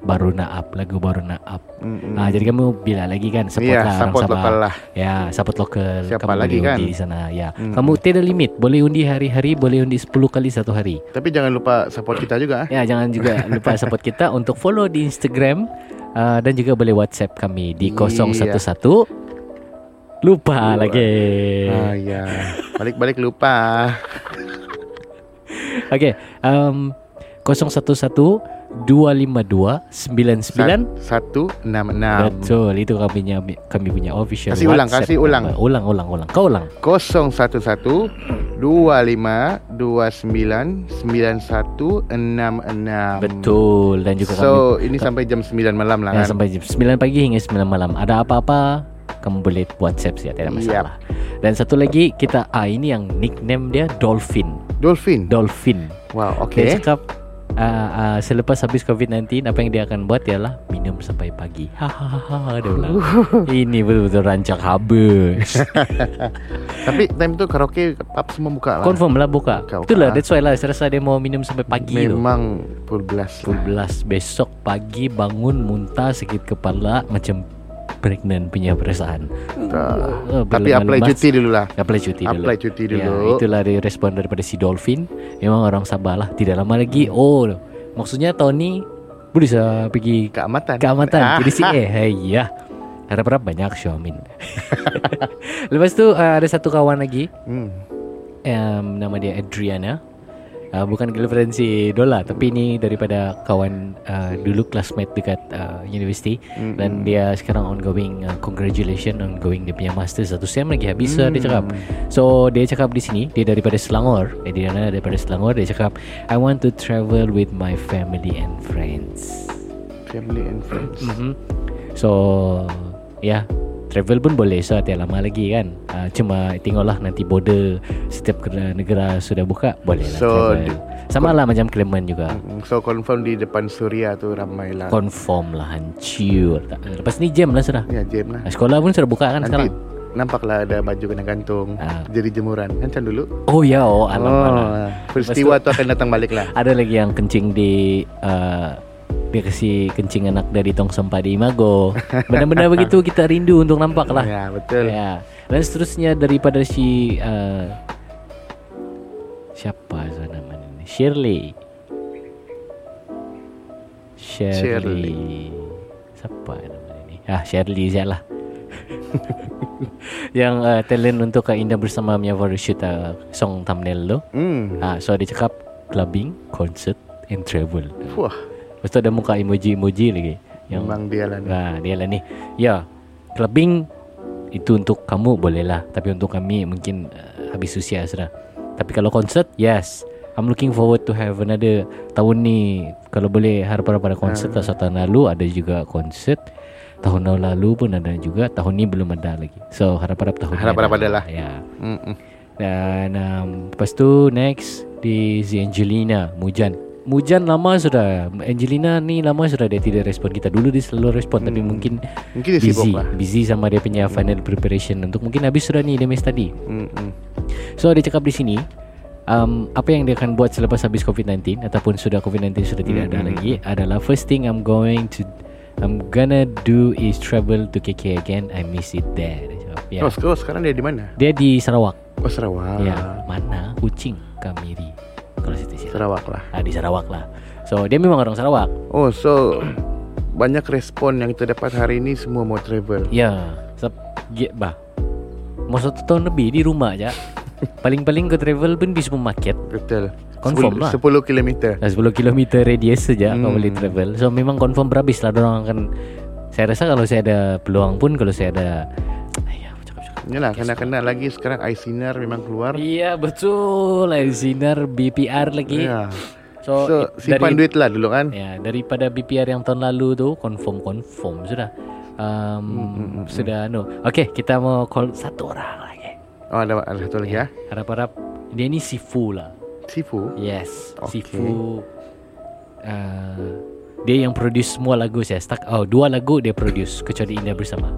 baru nak up lagu baru nak up. Mm-mm. Ah jadi kamu bila lagi kan support Iya, lah orang support Sabah. lokal lah. Ya, support lokal. Siapa kamu lagi boleh kan? undi di sana. Ya. Hmm. Kamu tidak limit, boleh undi hari-hari, boleh undi 10 kali satu hari. Tapi jangan lupa support kita juga. Ya, jangan juga lupa support kita untuk follow di Instagram uh, dan juga boleh WhatsApp kami di Iya. 011 Lupa lagi. Ah ya. Balik-balik lupa. (laughs) Okey, um 011 252 99 Satu enam enam. Betul, itu kami punya kami punya official. Kasih ulang, WhatsApp kasih ulang. number. Ulang, ulang, ulang. Kau ulang. Kosong satu satu dua lima dua sembilan sembilan satu enam enam. Betul dan juga kami So ini sampai jam 9 malam lah ya, kan. sampai jam 9 pagi hingga 9 malam. Ada apa-apa kamu boleh WhatsApp saja tidak masalah. Dan satu lagi kita ah ini yang nickname dia Dolphin. Dolphin. Dolphin. Wow, Dia oke. Okay. cakap uh, uh, selepas habis COVID-19 apa yang dia akan buat ialah minum sampai pagi. Hahaha dia bilang. Ini betul-betul rancak habis. (laughs) Tapi time tu karaoke pub semua buka lah. Confirm lah buka. Buka, buka. Itulah that's why lah saya rasa dia mau minum sampai pagi tu. Memang full blast. Full blast besok pagi bangun muntah sakit kepala macam pregnant punya perasaan. Tak. Oh, Tapi bila apply lemas, cuti dulu lah. Apply cuti dulu. Apply cuti Ya, dulu. itulah dia respon daripada si Dolphin. Memang orang Sabah lah. Tidak lama lagi. Oh, maksudnya ni boleh saya pergi Keamatan. keamatan. Ah. Jadi si eh, (laughs) hey, ya. Harap-harap banyak Xiaomin. (laughs) Lepas tu uh, ada satu kawan lagi Hmm. um, nama dia Adriana. Uh, bukan girlfriend si Dola tapi ini daripada kawan uh, dulu classmate dekat uh, university Mm-mm. dan dia sekarang ongoing uh, congratulation ongoing dia punya master satu sem lagi habis mm. dia cakap. So dia cakap di sini dia daripada Selangor. Adriana daripada Selangor dia cakap I want to travel with my family and friends. Family and friends. Mm-hmm. So ya yeah, travel pun boleh so tiada lama lagi kan. Uh, cuma tengoklah nanti border setiap negara, sudah buka boleh lah So, travel. Sama lah macam Clement juga. So confirm di depan Suria tu ramai lah. Confirm lah hancur. Tak- Lepas ni jam lah sudah. Ya jam lah. Ah, Sekolah pun sudah buka kan Nanti sekarang. nampaklah ada baju kena gantung Ah. jadi jemuran. Macam dulu. Oh ya oh alam oh, alam. peristiwa tu akan datang balik lah. (laughs) Ada lagi yang kencing di uh, kasih kencing anak dari tong sampah di Imago. Benda-benda (laughs) begitu kita rindu untuk nampak lah. Ya betul. Ya. Dan seterusnya daripada si uh, siapa so nama ini? Shirley. Shirley. Shirley. Siapa nama ini? Ah Shirley je lah. (laughs) yang uh, talent untuk uh, Indah bersama Mia Baru shoot uh, song thumbnail tu. Hmm. Ah so dia cakap clubbing, concert and travel. Wah, Lepas tu ada muka emoji-emoji lagi. Yang memang dia lah ni. Nah, dia lah ni. Ya, clubbing itu untuk kamu boleh lah. Tapi untuk kami mungkin uh, habis usia sudah. Tapi kalau konsert, yes. I'm looking forward to have another tahun ni. Kalau boleh harap-harap pada konsert. Satu tahun lalu ada juga konsert. Tahun lalu pun ada juga. Tahun ni belum ada lagi. So harap-harap tahun ni Harap-harap ada lah. Ya. Mm-mm. Dan um, lepas tu next di Angelina Mujan. Mujan lama sudah. Angelina ni lama sudah dia tidak respon kita. Dulu dia selalu respon tapi Hmm. mungkin Mungkin dia sibuk busy. lah. Busy sama dia punya final preparation untuk mungkin habis sudah ni dia main study. Mm-mm. So dia cakap di sini um, apa yang dia akan buat selepas habis COVID-19 ataupun sudah COVID-19 sudah tidak ada Mm-mm. lagi adalah first thing I'm going to I'm gonna do is travel to KK again. I miss it there. Ya. Oh, sekarang- sekarang dia di mana? Dia di Sarawak. Oh, Sarawak. Ya, mana? Kucing, Kamiri. Kalau tidak silap. Sarawak lah. Ah, di Sarawak lah. So dia memang orang Sarawak. Oh, so banyak respon yang kita dapat hari ini semua mau travel. Ya, sep bah. Mau satu tahun lebih di rumah aja. Paling-paling ke travel pun di supermarket. Betul. Confirm lah. 10 kilometer. Dah 10 km radius saja hmm. kau Hmm. boleh travel. So memang confirm berhabis lah orang akan saya rasa kalau saya ada peluang pun kalau saya ada podcast kena-kena lagi sekarang eye sinar memang keluar. Iya betul Air sinar BPR lagi Ya. So, So, simpan duit lah dulu kan. Ya daripada BPR yang tahun lalu tu Confirm confirm sudah um, mm, Sudah no Okay kita mau call satu orang lagi Oh, ada, ada satu lagi ya. Harap-harap Dia ni Sifu lah Sifu. Yes Okay. Sifu uh, Dia yang produce semua lagu saya Stuck Oh dua lagu dia produce Kecuali Indah Bersama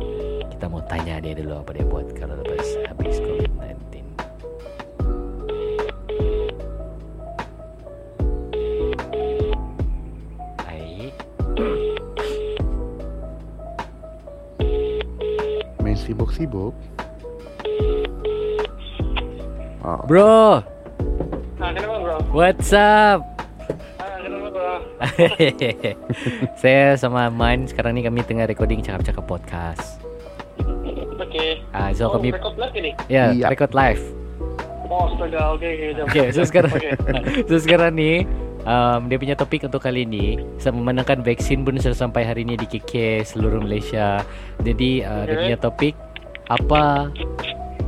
Kita mau tanya dia dulu Apa dia buat Kalau lepas habis COVID-19 Baik Main sibuk-sibuk. Oh, Bro kenapa bro? What's up Ah? (laughs) Saya sama Man Sekarang ni kami tengah recording Cakap-cakap podcast. Ah, So oh, kami record lagi nih? Ya Iya. record live Oh, astaga. Oke, oke. jom. Okay, so sekarang Oke. (laughs) so sekarang ni um, dia punya topik untuk kali ni saya memandangkan vaksin pun sudah sampai hari ni di KK seluruh Malaysia. Jadi uh, dia Okay. punya topik apa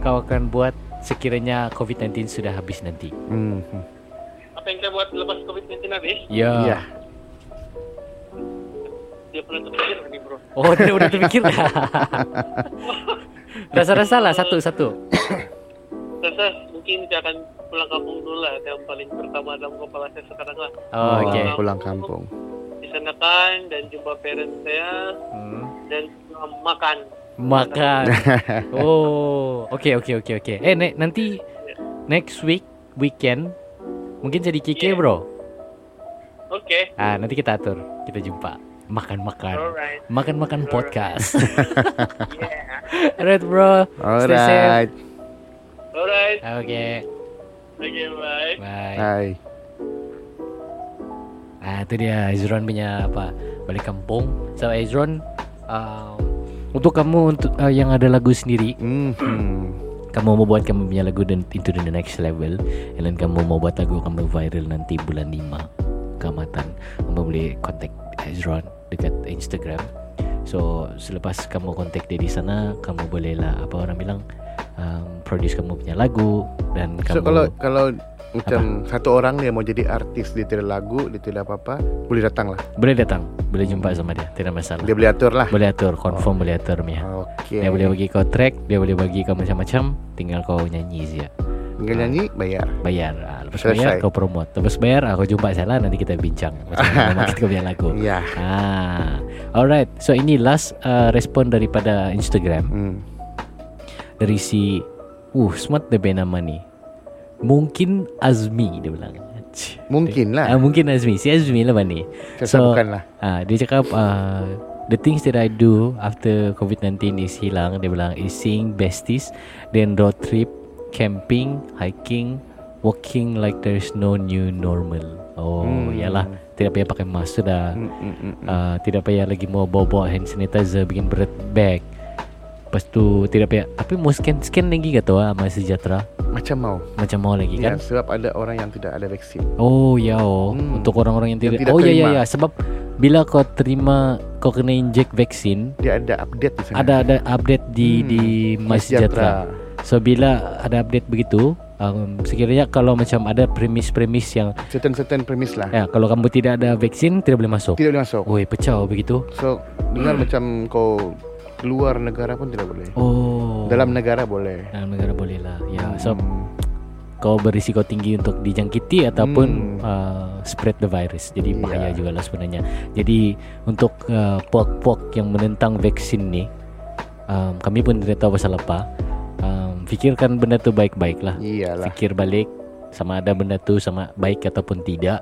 kau akan buat sekiranya COVID-19 sudah habis nanti. hmm. hmm. Apa yang saya buat lepas COVID-19 habis? Ya. Ya. Dia pernah terpikir nih bro. Oh, dia udah terfikir. (laughs) Rasa-rasa lah satu-satu. Rasa mungkin saya akan pulang kampung dulu lah. Yang paling pertama dalam kepala saya sekarang lah. Oh, Oh, okay. pulang kampung. Di sana kan dan jumpa parents saya Hmm. dan um, makan. Makan. (laughs) Oh, okay, okay, okay, okay. Eh, ne- nanti next week weekend mungkin jadi KK Yeah. bro. Oke. Ah, nanti kita atur. Kita jumpa. Makan-makan. Alright. Makan-makan Alright. podcast. Yeah. (laughs) (laughs) Alright, bro. Stay safe. Alright. Alright. Okay. Oke, bye. Bye. Hai. Ah, itu dia Ezron punya apa? Balik kampung. So Ezron um, untuk kamu untuk uh, yang ada lagu sendiri, Hmm. hmm. kamu mau buat kamu punya lagu dan into the next level, then kamu mau buat lagu kamu viral nanti bulan 5 keamatan, kamu boleh kontak Ezron dekat Instagram. So selepas kamu kontak dia di sana, kamu bolehlah apa orang bilang um, produce kamu punya lagu dan So kamu kalau kalau macam satu orang dia mau jadi artis dia tidak lagu dia tidak apa-apa boleh datang lah boleh datang, boleh jumpa sama dia, tidak masalah. dia boleh atur lah Boleh atur, confirm boleh atur Mia. Oke Dia boleh bagi kau track, dia boleh bagi kau macam-macam, tinggal kau nyanyi saja. Tinggal nyanyi bayar Bayar. Ah, lepas Selesai. bayar kau promote. Lepas bayar aku jumpa saya lah nanti kita bincang market (laughs) kau punya lagu. ya Ah. Alright. So ini last uh, respon daripada Instagram hmm. dari si uh smart punya nama ni. Mungkin Azmi dia bilang. mungkin Ah, lah mungkin Azmi. Si Azmi lah ni. saya so- bukan lah Ah, dia cakap uh, the things that I do after COVID-19 is hilang. Dia bilang is seeing besties, then road trip, camping, hiking, walking like there's no new normal. Oh, Hmm. yalah. Tidak payah pakai mask sudah. Hmm, hmm, hmm, hmm. Uh, tidak payah lagi mau bawa-bawa hand sanitizer bikin berat bag. Lepas tu tidak payah Tapi mau scan-scan lagi tu ah Sama sejahtera macam mau Macam mau lagi ya, kan sebab ada orang yang tidak ada vaksin Oh ya oh Hmm. Untuk orang-orang yang Yang tidak, tidak Oh ya ya ya Sebab Bila kau terima Kau kena injek vaksin dia ada update di sana Ada ada update di Hmm. di Mas Sejahtera So bila ada update begitu um, Sekiranya kalau macam ada premis-premis yang certain-certain premis lah Ya kalau kamu tidak ada vaksin Tidak boleh masuk tidak boleh masuk Woi pecah begitu so dengar macam kau keluar negara pun tidak boleh Oh dalam negara boleh Dalam negara boleh lah Ya so Hmm. kau berisiko tinggi untuk dijangkiti ataupun Hmm. uh, spread the virus. Jadi Iya. bahaya juga lah sebenarnya. Jadi untuk uh, puak-puak yang menentang vaksin ni, um, kami pun tidak tahu pasal apa. Fikirkan benda tu baik-baik lah. iyalah Fikir balik sama ada benda tu sama baik ataupun tidak.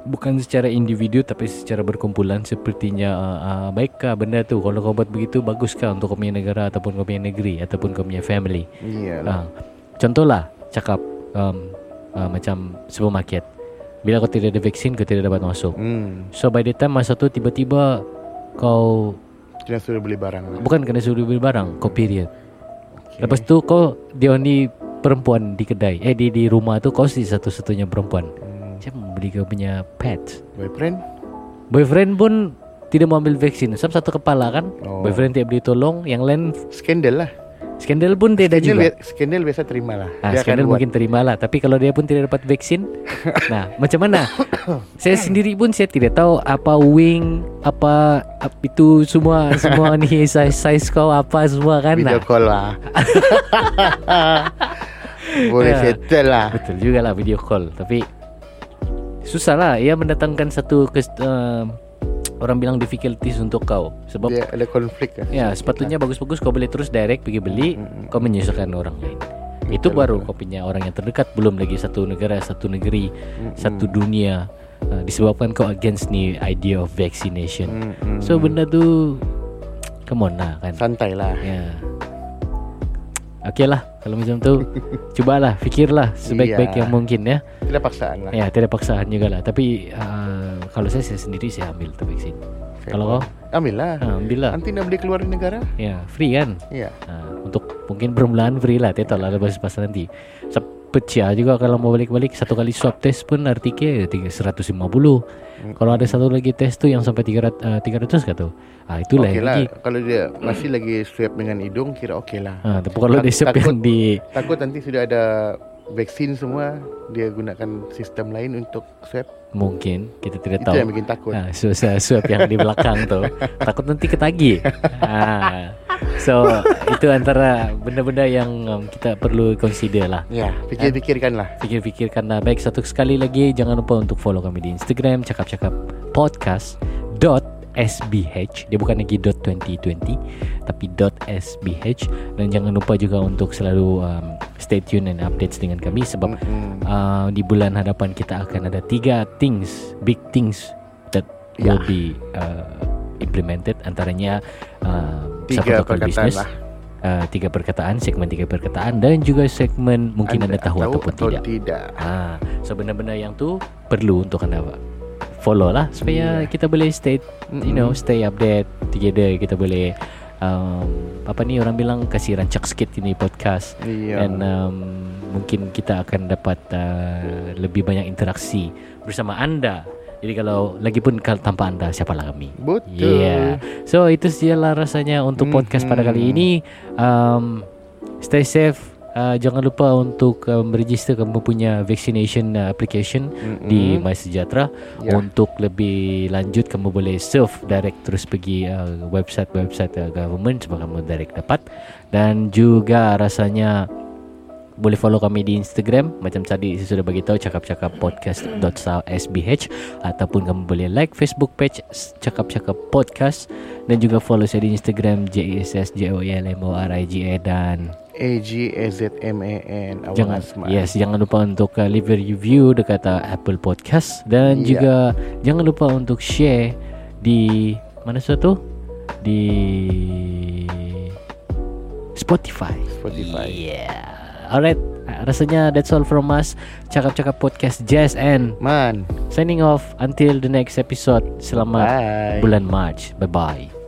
Bukan secara individu tapi secara berkumpulan sepertinya uh, uh, baikkah benda tu kalau kau buat begitu baguskah untuk kau punya negara ataupun kau punya negeri ataupun kau punya family. iyalah Ah, contohlah cakap um, uh, macam supermarket. Bila kau tidak ada vaksin kau tidak dapat masuk. hmm. So by the time masa tu tiba-tiba kau tidak suruh beli barang bukan kena suruh beli barang, kau period. Okay. Lepas tu kau dia ni perempuan di kedai. Eh di di rumah tu kau si satu-satunya perempuan. hmm. Beli kau punya pet. boyfriend Boyfriend pun tidak mau ambil vaksin. Sebab satu kepala kan. Oh. Boyfriend tidak boleh tolong, yang lain skandal lah Skandal pun tidak Skandal, juga. bia- skandal biasa terima lah. Ah, Dia skandal mungkin terima lah Tapi kalau dia pun tidak dapat vaksin (laughs) Nah macam mana Saya sendiri pun saya tidak tahu Apa wing Apa ap- Itu semua Semua (laughs) ni size, size kau apa semua kan video nah, call lah. (laughs) Boleh Ya. settle lah. Betul juga lah video call Tapi Susah lah Ia mendatangkan satu kes, uh, Orang bilang difficulties untuk kau Sebab Dia ada konflik lah. Ya sepatutnya bagus-bagus kau boleh terus direct pergi beli Mm-mm. Kau menyusahkan orang lain Itu Betul, baru betul. kau punya orang yang terdekat Belum lagi satu negara, satu negeri Mm-mm. Satu dunia uh, Disebabkan kau against ni idea of vaccination Mm-mm. So benda tu Come on lah kan santai lah. Ya Okey lah Kalau macam tu (laughs) Cubalah Fikirlah Sebaik-baik Iya. yang mungkin ya Tidak paksaan lah. Ya tidak paksaan juga lah Tapi uh, Kalau saya, saya sendiri Saya ambil vaksin Fair Kalau kau. Ambil lah. uh, Ambil lah Nanti nak boleh keluar dari negara. Ya free kan Ya. Ha, untuk mungkin bermulahan free lah Tidak lah lepas pasal nanti Pecah juga kalau mau balik-balik Satu kali swab test pun tiga- 150 Kalau ada satu lagi test tu yang sampai 300, uh, 300 kata ah, Itulah lah. lagi. Kalau dia masih lagi swab dengan hidung, kira okey lah. ha, Tapi kalau dia swab yang di Takut nanti sudah ada vaksin semua, dia gunakan sistem lain untuk swab. Mungkin kita tidak Itu tahu yang bikin takut. ha, swab, swab yang di belakang tu Takut nanti ketagi ha, So itu antara benda-benda yang um, kita perlu consider lah Ya, fikir-fikirkan lah. Fikir-fikirkan lah Baik satu sekali lagi Jangan lupa untuk follow kami di Instagram Cakap-cakap podcast dot SBH Dia bukan lagi dot 2020 Tapi dot SBH Dan jangan lupa juga untuk selalu um, Stay tune and updates dengan kami Sebab Mm-mm. uh, di bulan hadapan kita akan ada tiga things Big things That will Ya. be uh, implemented Antaranya uh, Tiga perkataan Business, lah. uh, Tiga perkataan Segmen tiga perkataan Dan juga segmen Mungkin anda, tahu, ataupun atau tidak tidak. Ah, so benda-benda yang tu perlu untuk anda follow lah supaya Yeah. kita boleh stay, you know, Mm-mm. stay update together. Kita boleh um, apa ni orang bilang kasih rancak sikit ini podcast Iya. dan um, mungkin kita akan dapat uh, lebih banyak interaksi bersama anda. Jadi kalau lagi pun kalau tanpa anda siapalah kami. Betul. Yeah. So itu sajalah rasanya untuk podcast pada kali Mhm. ini. Um, stay safe. Uh, jangan lupa untuk um, register kamu punya vaccination uh, application Mm-mm. di MySejahtera Ya. Untuk lebih lanjut kamu boleh surf direct terus pergi uh, website-website uh, government supaya kamu direct dapat. Dan juga rasanya boleh follow kami di Instagram. Macam tadi saya sudah bagi tahu cakap-cakap podcast.sbh ataupun kamu boleh like Facebook page cakap-cakap podcast. Dan juga follow saya di Instagram JSSJOLMORIGA dan A G A Z M A N Awang jangan Asma. yes jangan lupa untuk uh, leave a review dekat uh, Apple Podcast dan Ya. juga jangan lupa untuk share di mana suatu di Spotify. Spotify. Yeah. Alright, uh, rasanya that's all from us. Cakap-cakap podcast Jazz and Man. signing off until the next episode. Selamat Bye. bulan March. Bye bye.